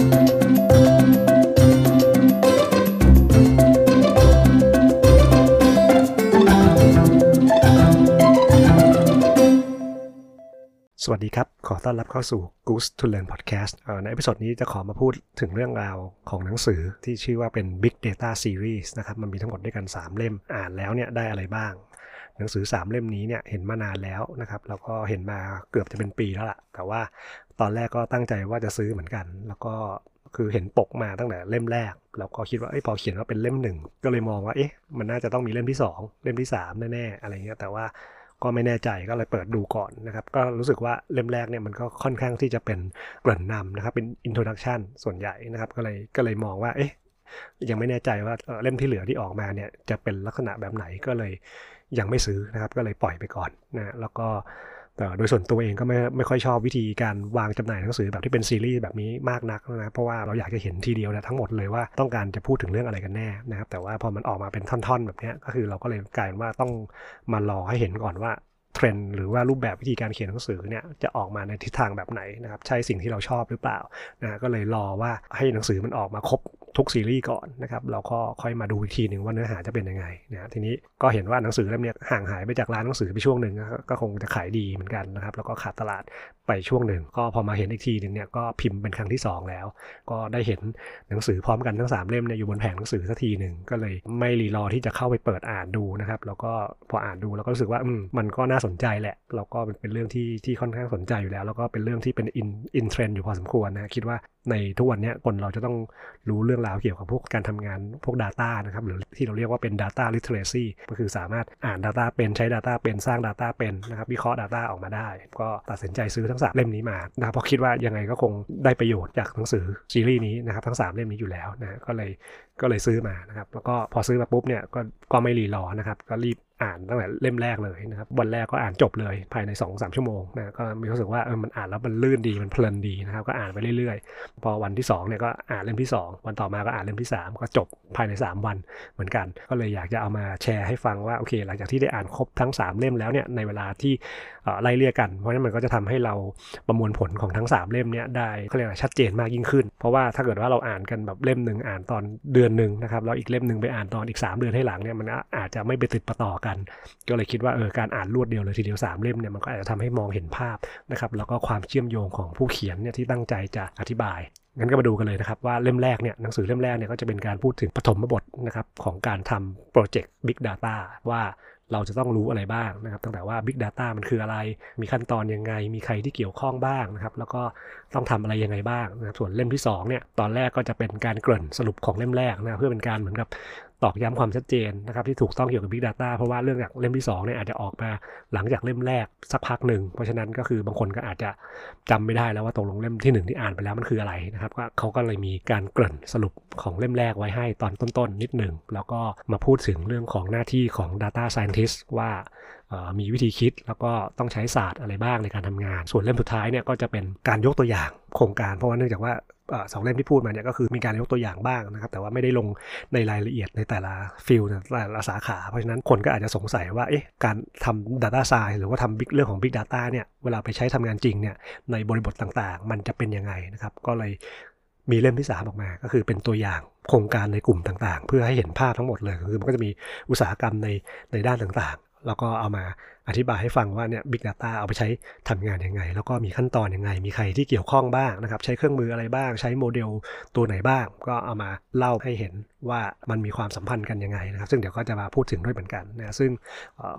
สวัสดีครับ ขอต้อนรับเข้าสู่ Good to Learn Podcast ใน episode นี้จะขอมาพูดถึงเรื่องราวของหนังสือที่ชื่อว่าเป็น Big Data Series นะครับ มันมีทั้งหมดด้วยกัน 3 เล่ม อ่านแล้วเนี่ยได้อะไรบ้าง หนังสือ 3 เล่มนี้เนี่ยเห็นมานานแล้วนะครับ แล้วก็เห็นมาเกือบจะเป็นปีแล้วล่ะ แต่ว่า ตอนแรกก็ตั้งใจว่าจะซื้อเหมือนกัน แล้วก็คือเห็นปกมาตั้งแต่เล่มแรก แล้วก็คิดว่าอพอเขียนว่าเป็นเล่มหนึ่งก็เลยมองว่าเอ๊ะมันน่าจะต้องมีเล่มที่ 2 เล่มที่ 3 แน่ๆอะไรเงี้ยแต่ว่าก็ไม่แน่ใจก็เลยเปิดดูก่อนนะครับ ก็รู้สึกว่าเล่มแรกเนี่ยมันก็ค่อนข้างที่จะเป็นเกริ่นนำนะครับเป็น introduction ส่วนใหญ่นะครับก็เลยก็เลยมองว่าเอ๊ะยังไม่แน่ใจว่าเล่มที่เหลือที่ออกมาเนี่ยจะเป็นลักษณะแบบไหนก็เลยยังไม่ซื้อนะครับ ก็เลยปล่อยไปก่อนนะแล้วก็ โดยส่วนตัวเองก็ไม่ไม่ค่อยชอบวิธีการวางจำหน่ายหนังสือแบบที่เป็นซีรีส์แบบนี้มากนักนะเพราะว่าเราอยากจะเห็นทีเดียวนะทั้งหมดเลยว่าต้องการจะพูดถึงเรื่องอะไรกันแน่นะครับแต่ว่าพอมันออกมาเป็นท่อนๆ แบบนี้ก็คือเราก็เลยกลายเป็นว่าต้องมารอให้เห็นก่อนว่า เทรนด์หรือว่ารูปแบบวิธีการเขียนหนังสือเนี่ยจะออกมาในทิศทางแบบไหนนะครับใช่สิ่งที่เราชอบหรือเปล่านะก็เลยรอว่าให้หนังสือมันออกมาครบทุกซีรีส์ก่อนนะครับเราก็ค่อยมาดูอีกทีหนึ่งว่าเนื้อหาจะเป็นยังไงนะทีนี้ก็เห็นว่าหนังสือเล่มนี้ห่างหายไปจากร้านหนังสือไปช่วงหนึ่งก็คงจะขายดีเหมือนกันนะครับแล้วก็ขาดตลาดไปช่วงหนึ่งก็พอมาเห็นอีกทีหนึ่งเนี่ยก็พิมพ์เป็นครั้งที่ 2 แล้ว ก็ได้เห็นหนังสือพร้อมกันทั้ง 3 เล่มเนี่ยอยู่บนแผงหนังสือสักทีหนึ่งก็เลยไม่รีรอที่จะเข้าไปเปิดอ่านดูนะครับแล้วก็พออ่านดูแล้วก็รู้สึกว่าอืมมันก็น่าสนใจแหละ แล้วก็เป็นเรื่องที่ที่ค่อนข้างสนใจอยู่แล้ว แล้วก็เป็นเรื่องที่เป็น in in trend อยู่พอสมควรนะคิดว่าในทุกวันนี้คนเราจะต้องรู้เรื่องราวเกี่ยวกับพวกการทำงานพวก Data นะครับหรือที่เราเรียกว่าเป็น Data Literacy ก็คือสามารถอ่าน Data เป็นใช้ Data เป็นสร้าง Data เป็นนะครับวิเคราะห์ Data ออกมาได้ ก็ตัดสินใจซื้อทั้งสามเล่มนี้มานะเพราะคิดว่ายังไงก็คงได้ประโยชน์จากหนังสือซีรีส์นี้นะครับทั้ง 3 เล่มนี้อยู่แล้วนะก็เลย ก็เลยซื้อมานะครับแล้วก็พอซื้อมาปุ๊บเนี่ยก็ก็ไม่รีรอนะครับก็รีบอ่านตั้งแต่เล่มแรกเลยนะครับวันแรกก็อ่านจบเลยภายใน2อสชั่วโมงนะก็มีรู้สึกว่าเออมันอ่านแล้วมันลื่นดีมันเพลินดีนะครับก็อ่านไปเรื่อยๆ พอวันที่2เนี่ยก็อ่านเล่มที่ 2 วันต่อมาก็อ่านเล่มที่ 3 ก็จบภายใน 3 วันเหมือนกัน ก็เลยอยากจะเอามาแชร์ให้ฟังว่าโอเค หลังจากที่ได้อ่านครบทั้ง 3 เล่มแล้วเนี่ยในเวลาที่ไล่เรียกกันเพราะฉะนั้นมันก็จะทำให้เราประมวลผลของทั้ง 3 เล่มเนี่ยได้เขาเรียกว่าชัดเจนมากยิ่งขึ้น เพราะว่าถ้าเกิดว่าเราอ่านกันแบบเล่มหนึ่งอ่านตอนเดือนหนึ่งนะครับแล้วอีกเล่มหนึ่งไปอ่านตอนอีก 3 เดือนให้หลังเนี่ยมันอาจจะไม่ไปติดประต่อกัน ก็เลยคิดว่าเออการอ่านรวดเดียวเลยทีเดียว3เล่มเนี่ยมันก็อาจจะทำให้มองเห็นภาพนะครับแล้วก็ความเชื่อมโยงของผู้เขียนเนี่ยที่ตั้งใจจะอธิบายงั้นก็มาดูกันเลยนะครับว่าเล่มแรกเนี่ยหนังสือเล่มแรกเนี่ยก็จะเป็นการพูดถึงปฐมบทนะครับของการทำโปรเจกต์ Big Data ว่า เราจะต้องรู้อะไรบ้างนะครับ ตั้งแต่ว่า Big Data มันคืออะไร มีขั้นตอนยังไง มีใครที่เกี่ยวข้องบ้างนะครับ แล้วก็ต้องทำอะไรยังไงบ้างนะครับ ส่วนเล่มที่2เนี่ย ตอนแรกก็จะเป็นการเกริ่นสรุปของเล่มแรกนะ เพื่อเป็นการเหมือนกับ ตอกย้ำความชัดเจนนะครับที่ถูกต้องเกี่ยวกับ Big Data เพราะว่าเรื่องจากเล่มที่2เนี่ยอาจจะออกมาหลังจากเล่มแรกสักพักหนึ่ง เพราะฉะนั้นก็คือบางคนก็อาจจะจำไม่ได้แล้วว่าตกลงเล่มที่ 1 ที่อ่านไปแล้วมันคืออะไรนะครับก็เขาก็เลยมีการเกริ่นสรุปของเล่มแรกไว้ให้ตอนต้นๆนิดหนึ่งแล้วก็มาพูดถึงเรื่องของหน้าที่ของ Data Scientist ว่ามีวิธีคิดแล้วก็ต้องใช้ศาสตร์อะไรบ้างในการทำงาน ส่วนเล่มสุดท้ายเนี่ยก็จะเป็นการยกตัวอย่างโครงการ เพราะว่าเนื่องจากว่า สองเล่มที่พูดมาเนี่ยก็คือมีการยกตัวอย่างบ้างนะครับ แต่ว่าไม่ได้ลงในรายละเอียดในแต่ละฟิลแต่ละสาขา เพราะฉะนั้นคนก็อาจจะสงสัยว่าเอ๊ะการทำ Data Science หรือว่าทำเรื่องของ Big Data เนี่ยเวลาไปใช้ทำงานจริงเนี่ยในบริบทต่างๆ มันจะเป็นยังไงนะครับ ก็เลยมีเล่มที่ 3 ออกมา ก็คือเป็นตัวอย่างโครงการในกลุ่มต่างๆ เพื่อให้เห็นภาพทั้งหมดเลยคือมันก็จะมีอุตสาหกรรมในในด้านต่างๆ แล้วก็เอามา อธิบายให้ฟังว่าเนี่ย Big Data เอาไปใช้ทำงานยังไง แล้วก็มีขั้นตอนยังไง มีใครที่เกี่ยวข้องบ้างนะครับ ใช้เครื่องมืออะไรบ้าง ใช้โมเดลตัวไหนบ้าง ก็เอามาเล่าให้เห็นว่ามันมีความสัมพันธ์กันยังไงนะครับ ซึ่งเดี๋ยวก็จะมาพูดถึงด้วยเหมือนกันนะซึ่ง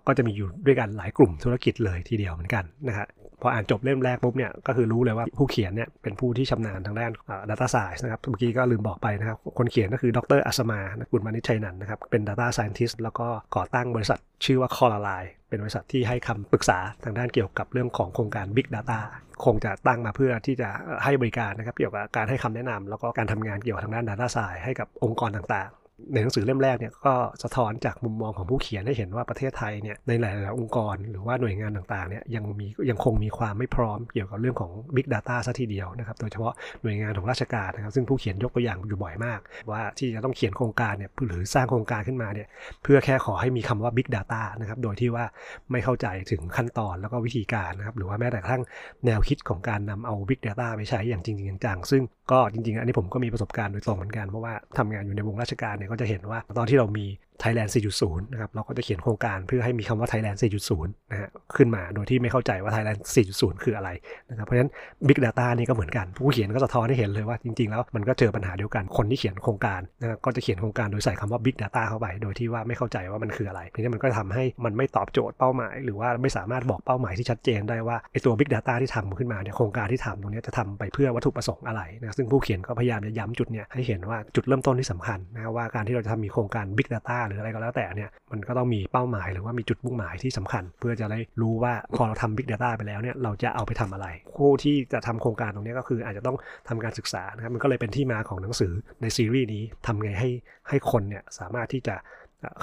ก็จะมีอยู่ด้วยกันหลายกลุ่มธุรกิจเลยทีเดียวเหมือนกันนะฮะพออ่านจบเล่มแรกปุ๊บเนี่ยก็คือรู้เลยว่าผู้เขียนเนี่ยเป็นผู้ที่ชำนาญทางด้าน Data Science นะครับเมื่อกี้ก็ลืมบอกไปนะครับ คนเขียนก็คือดรอัศมากุลมานิชัยนันนะครับเป็น Data Scientist แล้วก็ก่อตั้งบริษัทชื่อว่า c o l a l i เป็นบริษัทที่ให้คำปรึกษาทางด้านเกี่ยวกับเรื่องของโครงการ Big Data คงจะตั้งมาเพื่อที่จะให้บริการนะครับเกี่ยวกับการให้คำแนะนำแล้วก็การทำงานเกี่ยวกับทางด้าน Data Science ให้กับองค์กรต่าง ในหนังสือเล่มแรกเนี่ยก็สะท้อนจากมุมมองของผู้เขียนให้เห็นว่าประเทศไทยเนี่ยในหลายๆองค์กร หรือว่าหน่วยงานต่างๆเนี่ยยังมียังคงมีความไม่พร้อมเกี่ยวกับเรื่องของ Big Data ซะทีเดียวนะครับโดยเฉพาะหน่วยงานของราชการนะครับซึ่งผู้เขียนยกตัวอย่างอยู่บ่อยมาก ว่าที่จะต้องเขียนโครงการเนี่ยหรือสร้างโครงการขึ้นมาเนี่ยเพื่อแค่ขอให้มีคำว่า Big Data นะครับโดยที่ว่าไม่เข้าใจถึงขั้นตอนแล้วก็วิธีการนะครับหรือว่าแม้แต่กระทั่งแนวคิดของการนำเอา Big Data ไปใช้อย่างจริงจังซึ่งก็จริง ๆ อันนี้ผมก็มีประสบการณ์โดยตรงเหมือนกันเพราะว่าทำงานอยู่ในวงราชการเนี่ยก็จะเห็นว่าตอนที่เรามี Thailand 4.0 นะครับ เราก็จะเขียนโครงการเพื่อให้มีคำว่า Thailand 4.0 นะฮะขึ้นมา โดยที่ไม่เข้าใจว่า Thailand 4.0 คืออะไรนะครับ เพราะฉะนั้น Big Data นี่ก็เหมือนกัน ผู้เขียนก็สะท้อนให้เห็นเลยว่าจริงๆ แล้วมันก็เจอปัญหาเดียวกัน คนที่เขียนโครงการนะครับก็จะเขียนโครงการโดยใส่คำว่า Big Data เข้าไป โดยที่ว่าไม่เข้าใจว่ามันคืออะไรทีนี้มันก็ทำให้มันไม่ตอบโจทย์เป้าหมาย หรือว่าไม่สามารถบอกเป้าหมายที่ชัดเจนได้ว่าไอตัว Big Data ที่ทำขึ้นมาเนี่ยโครงการที่ทำตรงนี้จะทำไปเพื่อวัตถุประสงค์อะไรนะซึ่งผู้เขียนก็พยายามจะย้ำจุดเนี่ยให้เห็นว่าจุดเริ่มต้นที่สำคัญนะว่าการที่เราจะทำมีโครงการ Big Data หรืออะไรก็แล้วแต่เนี่ยมันก็ต้องมีเป้าหมายหรือว่ามีจุดมุ่งหมายที่สำคัญ เพื่อจะได้รู้ว่าพอเราทำ Big Data ไปแล้วเนี่ยเราจะเอาไปทำอะไรผู้ที่จะทำโครงการตรงนี้ก็คืออาจจะต้องทำการศึกษานะครับมันก็เลยเป็นที่มาของหนังสือในซีรีส์นี้ทำไงให้ให้คนเนี่ยสามารถที่จะ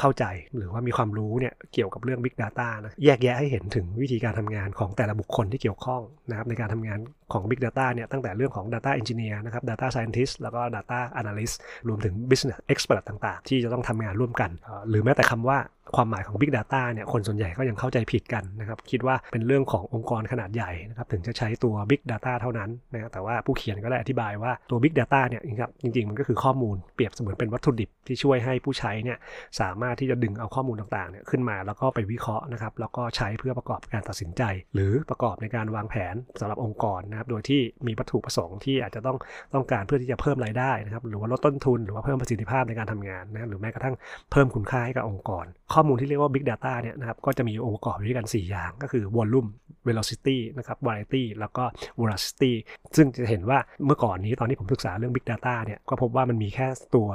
เข้าใจหรือว่ามีความรู้เนี่ยเกี่ยวกับเรื่อง Big Data นะแยกแยะให้เห็นถึงวิธีการทำงานของแต่ละบุคคลที่เกี่ยวข้องนะครับในการทำงานของ Big Data เนี่ยตั้งแต่เรื่องของ Data Engineer นะครับ Data Scientist แล้วก็ Data Analyst รวมถึง Business Expert ต่างๆ ที่จะต้องทำงานร่วมกัน หรือแม้แต่คำว่าความหมายของ Big Data เนี่ยคนส่วนใหญ่ก็ยังเข้าใจผิดกันนะครับ คิดว่าเป็นเรื่องขององค์กรขนาดใหญ่นะครับถึงจะใช้ตัว Big Data เท่านั้นนะแต่ว่าผู้เขียนก็ได้อธิบายว่าตัว Big Data เนี่ยครับจริงๆ มันก็คือข้อมูลเปรียบเสมือนเป็นวัตถุดิบที่ช่วยให้ผู้ใช้เนี่ยสามารถที่จะดึงเอาข้อมูลต่างๆเนี่ยขึ้นมาแล้วก็ไปวิเคราะห์นะครับแล้วก็ใช้เพื่อประกอบการตัดสินใจ หรือประกอบในการวางแผนสำหรับองค์กรนะครับโดยที่มีวัตถุประสงค์ที่อาจจะต้องต้องการเพื่อที่จะเพิ่มรายได้นะครับหรือว่าลดต้นทุน หรือว่าเพิ่มประสิทธิภาพในการทำงานนะหรือแม้กระทั่งเพิ่มคุณค่าให้กับองค์กร ข้อมูลที่เรียกว่า Big Data เนี่ยนะครับก็จะมีองค์ประกอบอยู่ด้วยกัน 4 อย่าง ก็คือ volume velocity นะครับ variety แล้วก็ veracity ซึ่งจะเห็นว่าเมื่อก่อนนี้ตอนที่ผมศึกษาเรื่อง Big Data เนี่ยก็พบว่ามันมีแค่ตัว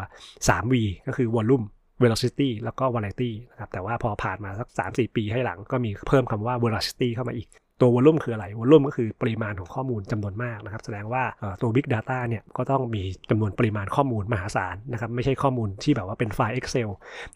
3V ก็คือ volume velocity แล้วก็ variety นะครับ แต่ว่าพอผ่านมาสัก 3-4 ปีให้หลังก็มีเพิ่มคำว่า veracity เข้ามาอีก ตัว volume คืออะไร volume ก็คือปริมาณของข้อมูลจำนวนมากนะครับ แสดงว่าตัว Big Data เนี่ยก็ต้องมีจำนวนปริมาณข้อมูลมหาศาลนะครับไม่ใช่ข้อมูลที่แบบว่าเป็นไฟล์ Excel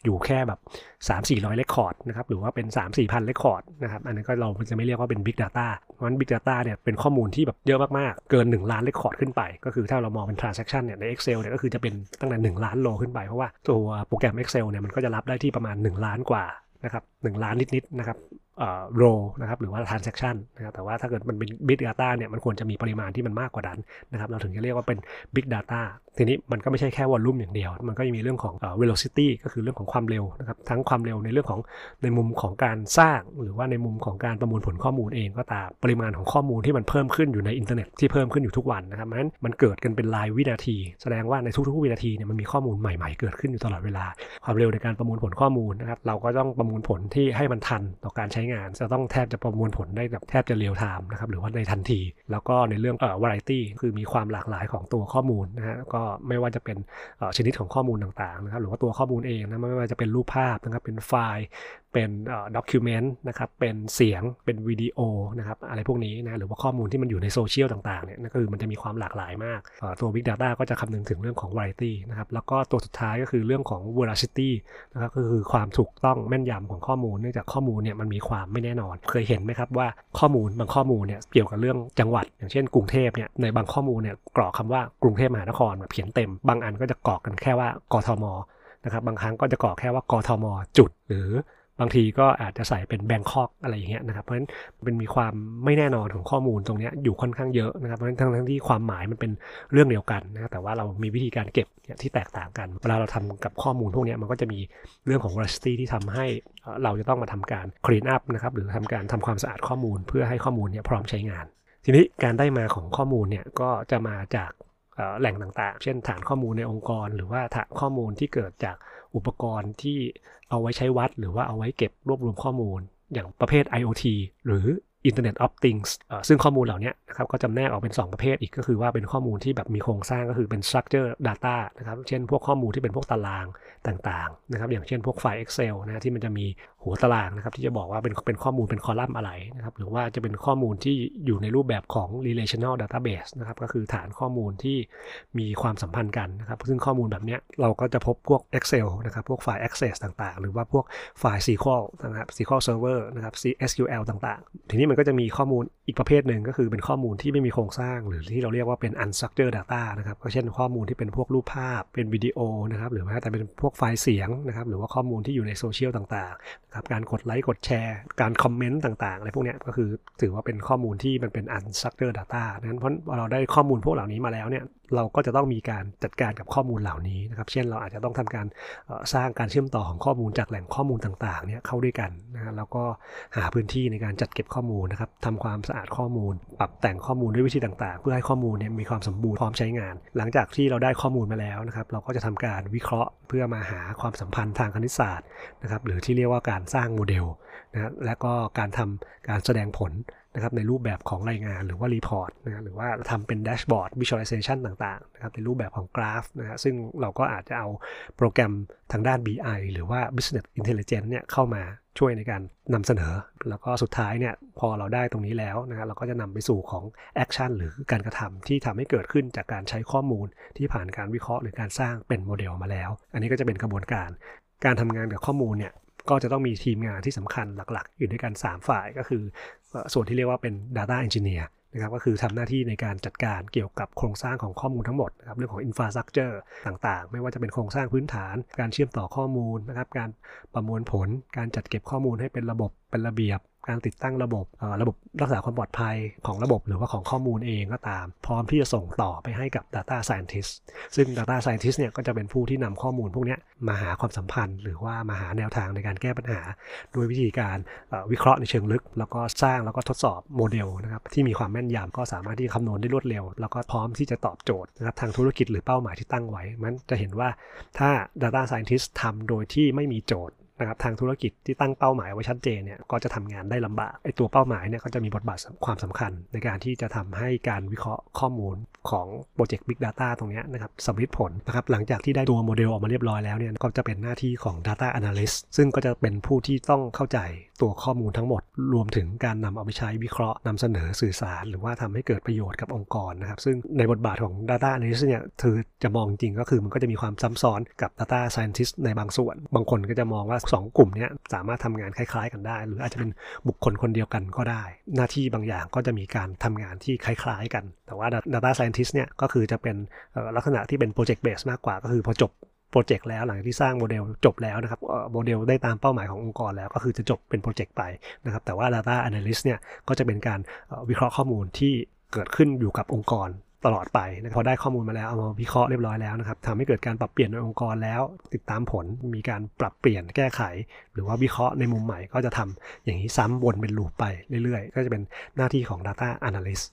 อยู่แค่แบบ 3 4 0 0 record นะครับหรือว่าเป็น 3 4พัน record นะครับอันนั้นก็เราจะไม่เรียกว่าเป็น Big Data เพราะฉะนั้น Big Data เนี่ยเป็นข้อมูลที่แบบเยอะมากๆ เกิน 1 ล้าน record ขึ้นไป ก็คือถ้าเรามองเป็น transaction เนี่ยใน Excel เนี่ยก็คือจะเป็นตั้งแต่ 1 ล้าน row ขึ้นไปเพราะว่าตัวโปรแกรม Excel เนี่ยมันก็จะรับได้ที่ประมาณ 1 ล้านกว่านะครับหล้านนิดๆนะครับ โรนะครับหรือว่า transaction นะครับแต่ว่าถ้าเกิดมันเป็น big data เนี่ยมันควรจะมีปริมาณที่มันมากกว่านั้นนะครับเราถึงจะเรียกว่าเป็น big data ทีนี้มันก็ไม่ใช่แค่วอลลุ่มอย่างเดียว มันก็ยังมีเรื่องของ velocity ก็คือเรื่องของความเร็วนะครับ ทั้งความเร็วในเรื่องของในมุมของการสร้าง หรือว่าในมุมของการประมวลผลข้อมูลเองก็ตาม ปริมาณของข้อมูลที่มันเพิ่มขึ้นอยู่ในอินเทอร์เน็ตที่เพิ่มขึ้นอยู่ทุกวันนะครับนั้นมันเกิดกันเป็นรายวินาที แสดงว่าในทุกๆวินาทีเนี่ยมันมีข้อมูลใหม่ๆ เกิดขึ้นอยู่ตลอดเวลา ความเร็วในการประมวลผลข้อมูลนะครับ เราก็ต้องประมวลผลที่ให้มันทันต่อการใช้งาน จะต้องแทบจะประมวลผลได้แบบแทบจะ real time นะครับ หรือว่าในทันที แล้วก็ในเรื่องเอ่อวาไรตี้คือมีความหลากหลายของตัวข้อมูลนะฮะก็ไม่ว่าจะเป็นชนิดของข้อมูลต่างๆนะครับหรือว่าตัวข้อมูลเองนะไม่ว่าจะเป็นรูปภาพนะครับเป็นไฟล์ เป็น document นะครับ เป็นเสียง เป็นวิดีโอนะครับ อะไรพวกนี้นะ หรือว่าข้อมูลที่มันอยู่ในโซเชียลต่างๆ เนี่ยก็คือมันจะมีความหลากหลายมาก ตัว Big Data ก็จะคำนึงถึงเรื่องของ variety นะครับ แล้วก็ตัวสุดท้ายก็คือเรื่องของ veracity นะครับก็คือความถูกต้องแม่นยำของข้อมูล เนื่องจากข้อมูลเนี่ยมันมีความไม่แน่นอน เคยเห็นไหมครับว่าข้อมูลบางข้อมูลเนี่ยเกี่ยวกับเรื่องจังหวัด อย่างเช่น กรุงเทพเนี่ย ในบางข้อมูลเนี่ยกรอกคำว่ากรุงเทพมหานครแบบเขียนเต็ม บางอันก็จะกรอกกันแค่ว่ากทมนะครับ บางครั้งก็จะกรอกแค่ว่ากทมจุดหรือ บางทีก็อาจจะใส่เป็นแบงคอกอะไรอย่างเงี้ยนะครับ เพราะฉะนั้นเป็นมีความไม่แน่นอนของข้อมูลตรงนี้อยู่ค่อนข้างเยอะนะครับ เพราะฉะนั้นทั้งที่ความหมายมันเป็นเรื่องเดียวกันนะแต่ว่าเรามีวิธีการเก็บที่แตกต่างกัน เวลาเราทำกับข้อมูลพวกนี้มันก็จะมีเรื่องของ velocity ที่ทำให้เราจะต้องมาทำการ clean up นะครับ หรือทำการทำความสะอาดข้อมูล เพื่อให้ข้อมูลเนี่ยพร้อมใช้งาน ทีนี้การได้มาของข้อมูลเนี่ยก็จะมาจากแหล่งต่างๆ เช่นฐานข้อมูลในองค์กร หรือว่าฐานข้อมูลที่เกิดจาก อุปกรณ์ที่เอาไว้ใช้วัด หรือว่าเอาไว้เก็บรวบรวมข้อมูล อย่างประเภท IoT หรือ Internet of Things ซึ่งข้อมูลเหล่านี้นะครับก็จำแนกออกเป็น 2 ประเภทอีกก็คือว่าเป็นข้อมูลที่แบบมีโครงสร้างก็คือเป็น structure data นะครับ เช่นพวกข้อมูลที่เป็นพวกตารางต่างๆนะครับ อย่างเช่นพวกไฟล์ Excel นะที่มันจะมี หัวตารางนะครับที่จะบอกว่าเป็นเป็นข้อมูลเป็นคอลัมน์อะไรนะครับหรือว่าจะเป็นข้อมูลที่อยู่ในรูปแบบของ relational database นะครับก็คือฐานข้อมูลที่มีความสัมพันธ์กันนะครับซึ่งข้อมูลแบบนี้เราก็จะพบพวก Excel นะครับพวกไฟล์ Access ต่างๆ หรือว่าพวกไฟล์ SQL นะครับ SQL Server นะครับ SQL ต่างๆ ทีนี้มันก็จะมีข้อมูลอีกประเภทหนึ่งก็คือเป็นข้อมูลที่ไม่มีโครงสร้าง หรือที่เราเรียกว่าเป็น unstructured data นะครับก็เช่นข้อมูลที่เป็นพวกรูปภาพเป็นวิดีโอนะครับหรือว่าแต่เป็นพวกไฟล์เสียงนะครับหรือว่าข้อมูลที่อยู่ในโซเชียลต่างๆครับการกดไลค์กดแชร์ การ comment ต่างๆอะไรพวกนี้ก็คือถือว่าเป็นข้อมูลที่มันเป็น unstructured data นั้นเพราะเราได้ข้อมูลพวกเหล่านี้มาแล้วเนี่ยเราก็จะต้องมีการจัดการกับข้อมูลเหล่านี้นะครับ เช่นเราอาจจะต้องทำการสร้างการเชื่อมต่อของข้อมูลจากแหล่งข้อมูลต่างๆเนี่ยเข้าด้วยกันนะฮะแล้วก็หาพื้นที่ในการจัดเก็บข้อมูลนะครับทำความสะอาดข้อมูล ปรับแต่งข้อมูลด้วยวิธีต่างๆ เพื่อให้ข้อมูลเนี่ยมีความสมบูรณ์พร้อมใช้งาน หลังจากที่เราได้ข้อมูลมาแล้วนะครับ เราก็จะทำการวิเคราะห์เพื่อมาหาความสัมพันธ์ทางคณิตศาสตร์นะครับ หรือที่เรียกว่าการสร้างโมเดลนะและก็การทำการแสดงผล นะครับในรูปแบบของรายงานหรือว่า report นะหรือว่าทำเป็น dashboard visualization ต่างๆนะครับในรูปแบบของกราฟนะฮะซึ่งเราก็อาจจะเอาโปรแกรมทางด้าน BI หรือว่า Business Intelligence เนี่ยเข้ามาช่วยในการนำเสนอ แล้วก็สุดท้ายเนี่ยพอเราได้ตรงนี้แล้วนะเราก็จะนำไปสู่ของ action หรือการกระทำที่ทำให้เกิดขึ้นจากการใช้ข้อมูลที่ผ่านการวิเคราะห์หรือการสร้างเป็นโมเดลมาแล้ว อันนี้ก็จะเป็นกระบวนการการทำงานกับข้อมูลเนี่ย ก็จะต้องมีทีมงานที่สำคัญหลักๆ อยู่ด้วยกัน 3 ฝ่ายก็คือส่วนที่เรียกว่าเป็น Data Engineer นะครับก็คือทำหน้าที่ในการจัดการเกี่ยวกับโครงสร้างของข้อมูลทั้งหมดนะครับเรื่องของ Infrastructure ต่างๆ ไม่ว่าจะเป็นโครงสร้างพื้นฐาน การเชื่อมต่อข้อมูลนะครับการประมวลผล การจัดเก็บข้อมูลให้เป็นระบบเป็นระเบียบ การติดตั้งระบบระบบรักษาความปลอดภัยของระบบหรือว่าของข้อมูลเองก็ตาม พร้อมที่จะส่งต่อไปให้กับ Data Scientist ซึ่ง Data Scientist เนี่ยก็จะเป็นผู้ที่นำข้อมูลพวกนี้มาหาความสัมพันธ์ หรือว่ามาหาแนวทางในการแก้ปัญหา โดยวิธีการวิเคราะห์ในเชิงลึก แล้วก็สร้างแล้วก็ทดสอบโมเดลนะครับที่มีความแม่นยำก็สามารถที่จะคำนวณได้รวดเร็ว แล้วก็พร้อมที่จะตอบโจทย์นะครับทางธุรกิจหรือเป้าหมายที่ตั้งไว้มันจะเห็นว่าถ้า Data Scientist ทำโดยที่ไม่มีโจทย์ นะครับทางธุรกิจที่ตั้งเป้าหมายไว้ชัดเจนเนี่ยก็จะทำงานได้ลำบากไอตัวเป้าหมายเนี่ยก็จะมีบทบาทความสำคัญในการที่จะทำให้การวิเคราะห์ข้อมูล ของโปรเจกต์ Big Data ตรงนี้นะครับสำเร็จผลนะครับหลังจากที่ได้ตัวโมเดลออกมาเรียบร้อยแล้วเนี่ยก็จะเป็นหน้าที่ของ Data Analyst ซึ่งก็จะเป็นผู้ที่ต้องเข้าใจตัวข้อมูลทั้งหมด รวมถึงการนำเอาไปใช้วิเคราะห์นำเสนอสื่อสาร หรือว่าทำให้เกิดประโยชน์กับองค์กรนะครับซึ่งในบทบาทของ Data Analyst เนี่ยคือจะมองจริงก็คือมันก็จะมีความซ้ำซ้อนกับ Data Scientist ในบางส่วน บางคนก็จะมองว่า 2 กลุ่มนี้สามารถทำงานคล้ายๆ กันได้ หรืออาจจะเป็นบุคคลคนเดียวกันก็ได้ หน้าที่บางอย่างก็จะมีการทำงานที่คล้าย ๆ กัน แต่ว่า Data Scientist เนี่ยก็คือจะเป็นลักษณะที่เป็น Project Base มากกว่า ก็คือพอจบโปรเจกต์แล้วหลังที่สร้างโมเดลจบแล้วนะครับโมเดลได้ตามเป้าหมายขององค์กรแล้วก็คือจะจบเป็นโปรเจกต์ไปนะครับแต่ว่า Data Analyst เนี่ยก็จะเป็นการวิเคราะห์ข้อมูลที่เกิดขึ้นอยู่กับองค์กรตลอดไปนะพอได้ข้อมูลมาแล้วเอามาวิเคราะห์เรียบร้อยแล้วนะครับทำให้เกิดการปรับเปลี่ยนในองค์กรแล้ว ติดตามผลมีการปรับเปลี่ยนแก้ไข หรือว่าวิเคราะห์ในมุมใหม่ก็จะทำอย่างนี้ซ้ำวนเป็นลูปไปเรื่อยๆ ก็จะเป็นหน้าที่ของ Data Analyst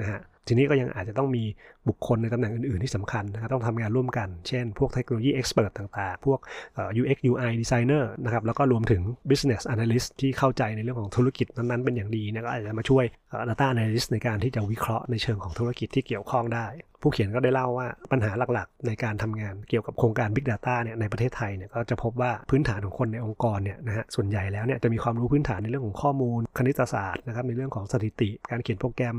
นะฮะ ทีนี้ก็ยังอาจจะต้องมีบุคคลในตำแหน่งอื่น ๆ ที่สำคัญนะครับต้องทำงานร่วมกัน เช่น พวกเทคโนโลยีเอ็กซ์เพรสต่าง ๆ พวก UX UI designer นะครับ แล้วก็รวมถึง business analyst ที่เข้าใจในเรื่องของธุรกิจนั้น ๆ เป็นอย่างดีนะก็อาจจะมาช่วย data analyst ในการที่จะวิเคราะห์ในเชิงของธุรกิจที่เกี่ยวข้องได้ ผู้เขียนก็ได้เล่าว่าปัญหาหลักๆ ในการทำงานเกี่ยวกับโครงการ Big Data เนี่ยในประเทศไทยเนี่ยก็จะพบว่าพื้นฐานของคนในองค์กรเนี่ยนะฮะส่วนใหญ่แล้วเนี่ยจะมีความรู้พื้นฐานในเรื่องของข้อมูล คณิตศาสตร์นะครับในเรื่องของสถิติ การเขียนโปรแกรม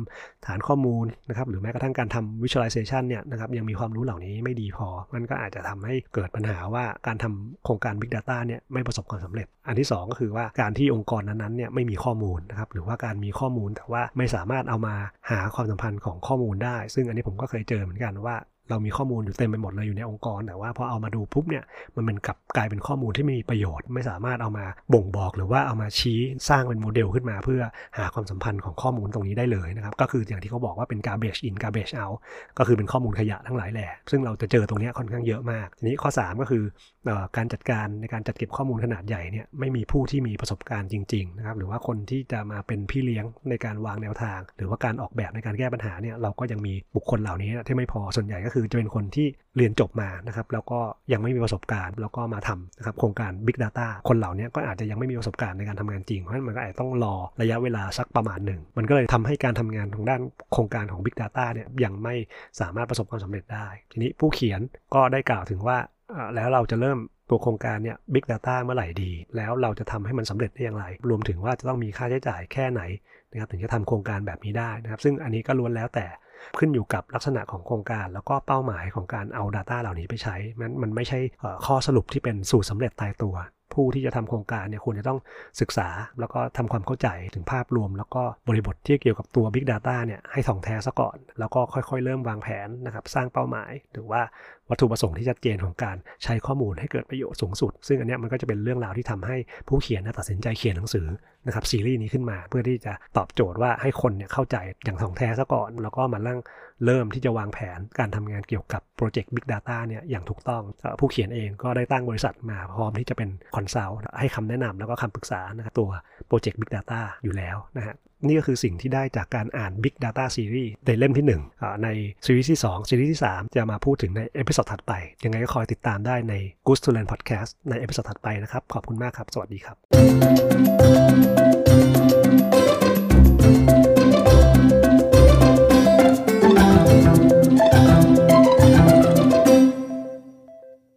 ฐานข้อมูลนะครับหรือแม้กระทั่งการทำ visualization เนี่ยนะครับยังมีความรู้เหล่านี้ไม่ดีพอ มันก็อาจจะทำให้เกิดปัญหาว่าการทำโครงการ Big Data เนี่ยไม่ประสบความสำเร็จ อันที่ 2 ก็คือว่าการที่องค์กรนั้นๆเนี่ยไม่มีข้อมูลนะครับหรือว่าการมีข้อมูลแต่ว่าไม่สามารถเอามาหาความสัมพันธ์ของข้อมูลได้ ซึ่งอันนี้ผมก็เคยเจอเหมือนกันว่า เรามีข้อมูลอยู่เต็มไปหมดเลยอยู่ในองค์กร แต่ว่าพอเอามาดูปุ๊บเนี่ยมันเป็นกลับกลายเป็นข้อมูลที่ไม่มีประโยชน์ ไม่สามารถเอามาบ่งบอกหรือว่าเอามาชี้สร้างเป็นโมเดลขึ้นมาเพื่อหาความสัมพันธ์ของข้อมูลตรงนี้ได้เลยนะครับก็คืออย่างที่เขาบอกว่าเป็น garbage in garbage out ก็คือเป็นข้อมูลขยะทั้งหลายแหละซึ่งเราจะเจอตรงนี้ค่อนข้างเยอะมากทีนี้ข้อ 3 ก็คือการจัดการในการจัดเก็บข้อมูลขนาดใหญ่เนี่ยไม่มีผู้ที่มีประสบการณ์จริงๆนะครับหรือว่าคนที่จะมาเป็นพี่เลี้ยงในการวางแนวทาง หรือว่าการออกแบบในการแก้ปัญหาเนี่ยเราก็ยังมีบุคคลเหล่านี้ที่ไม่พอส่วนใหญ่ก็คือจะเป็นคนที่เรียนจบมานะครับแล้วก็ยังไม่มีประสบการณ์ แล้วก็มาทำนะครับโครงการ Big Data คนเหล่านี้ก็อาจจะยังไม่มีประสบการณ์ในการทำงานจริง เพราะฉะนั้นมันก็อาจจะต้องรอระยะเวลาสักประมาณหนึ่ง มันก็เลยทำให้การทำงานทางด้านโครงการของ Big Data เนี่ยยังไม่สามารถประสบความสำเร็จได้ ทีนี้ผู้เขียนก็ได้กล่าวถึงว่าแล้วเราจะเริ่มตัวโครงการเนี่ย Big Data เมื่อไหร่ดี แล้วเราจะทำให้มันสำเร็จได้อย่างไร รวมถึงว่าจะต้องมีค่าใช้จ่ายแค่ไหนนะครับถึงจะทำโครงการแบบนี้ได้นะครับ ซึ่งอันนี้ก็ล้วนแล้วแต่ ขึ้นอยู่กับลักษณะของโครงการ แล้วก็เป้าหมายของการเอา Data เหล่านี้ไปใช้มันมันไม่ใช่ข้อสรุปที่เป็นสูตรสาเร็จตายตัว ผู้ที่จะทำโครงการเนี่ยควรจะต้องศึกษา แล้วก็ทำความเข้าใจถึงภาพรวม แล้วก็บริบทที่เกี่ยวกับตัว Big Data เนี่ยให้ถ่องแท้ซะก่อน แล้วก็ค่อยๆ เริ่มวางแผนนะครับสร้างเป้าหมาย หรือว่าวัตถุประสงค์ที่ชัดเจนของการใช้ข้อมูลให้เกิดประโยชน์สูงสุด ซึ่งอันนี้มันก็จะเป็นเรื่องราวที่ทำให้ผู้เขียนตัดสินใจเขียนหนังสือนะครับซีรีส์นี้ขึ้นมา เพื่อที่จะตอบโจทย์ว่าให้คนเนี่ยเข้าใจอย่างถ่องแท้ซะก่อน แล้วก็มาลั่ง เริ่มที่จะวางแผนการทำงานเกี่ยวกับโปรเจกต์ Big Data เนี่ยอย่างถูกต้อง ผู้เขียนเองก็ได้ตั้งบริษัทมาพร้อมที่จะเป็น consult ให้คำแนะนำแล้วก็คำปรึกษานะครับตัวโปรเจกต์ Big Data อยู่แล้วนะฮะนี่ก็คือสิ่งที่ได้จากการอ่าน Big Data Series ในเล่มที่ 1 ในซีรีส์ที่ 2 ซีรีส์ที่ 3 จะมาพูดถึงในเอพิ o d ดถัดไป ยังไงก็คอยติดตามได้ใน Good to Learn Podcast ใน episode ถัดไปนะครับ ขอบคุณมากครับ สวัสดีครับ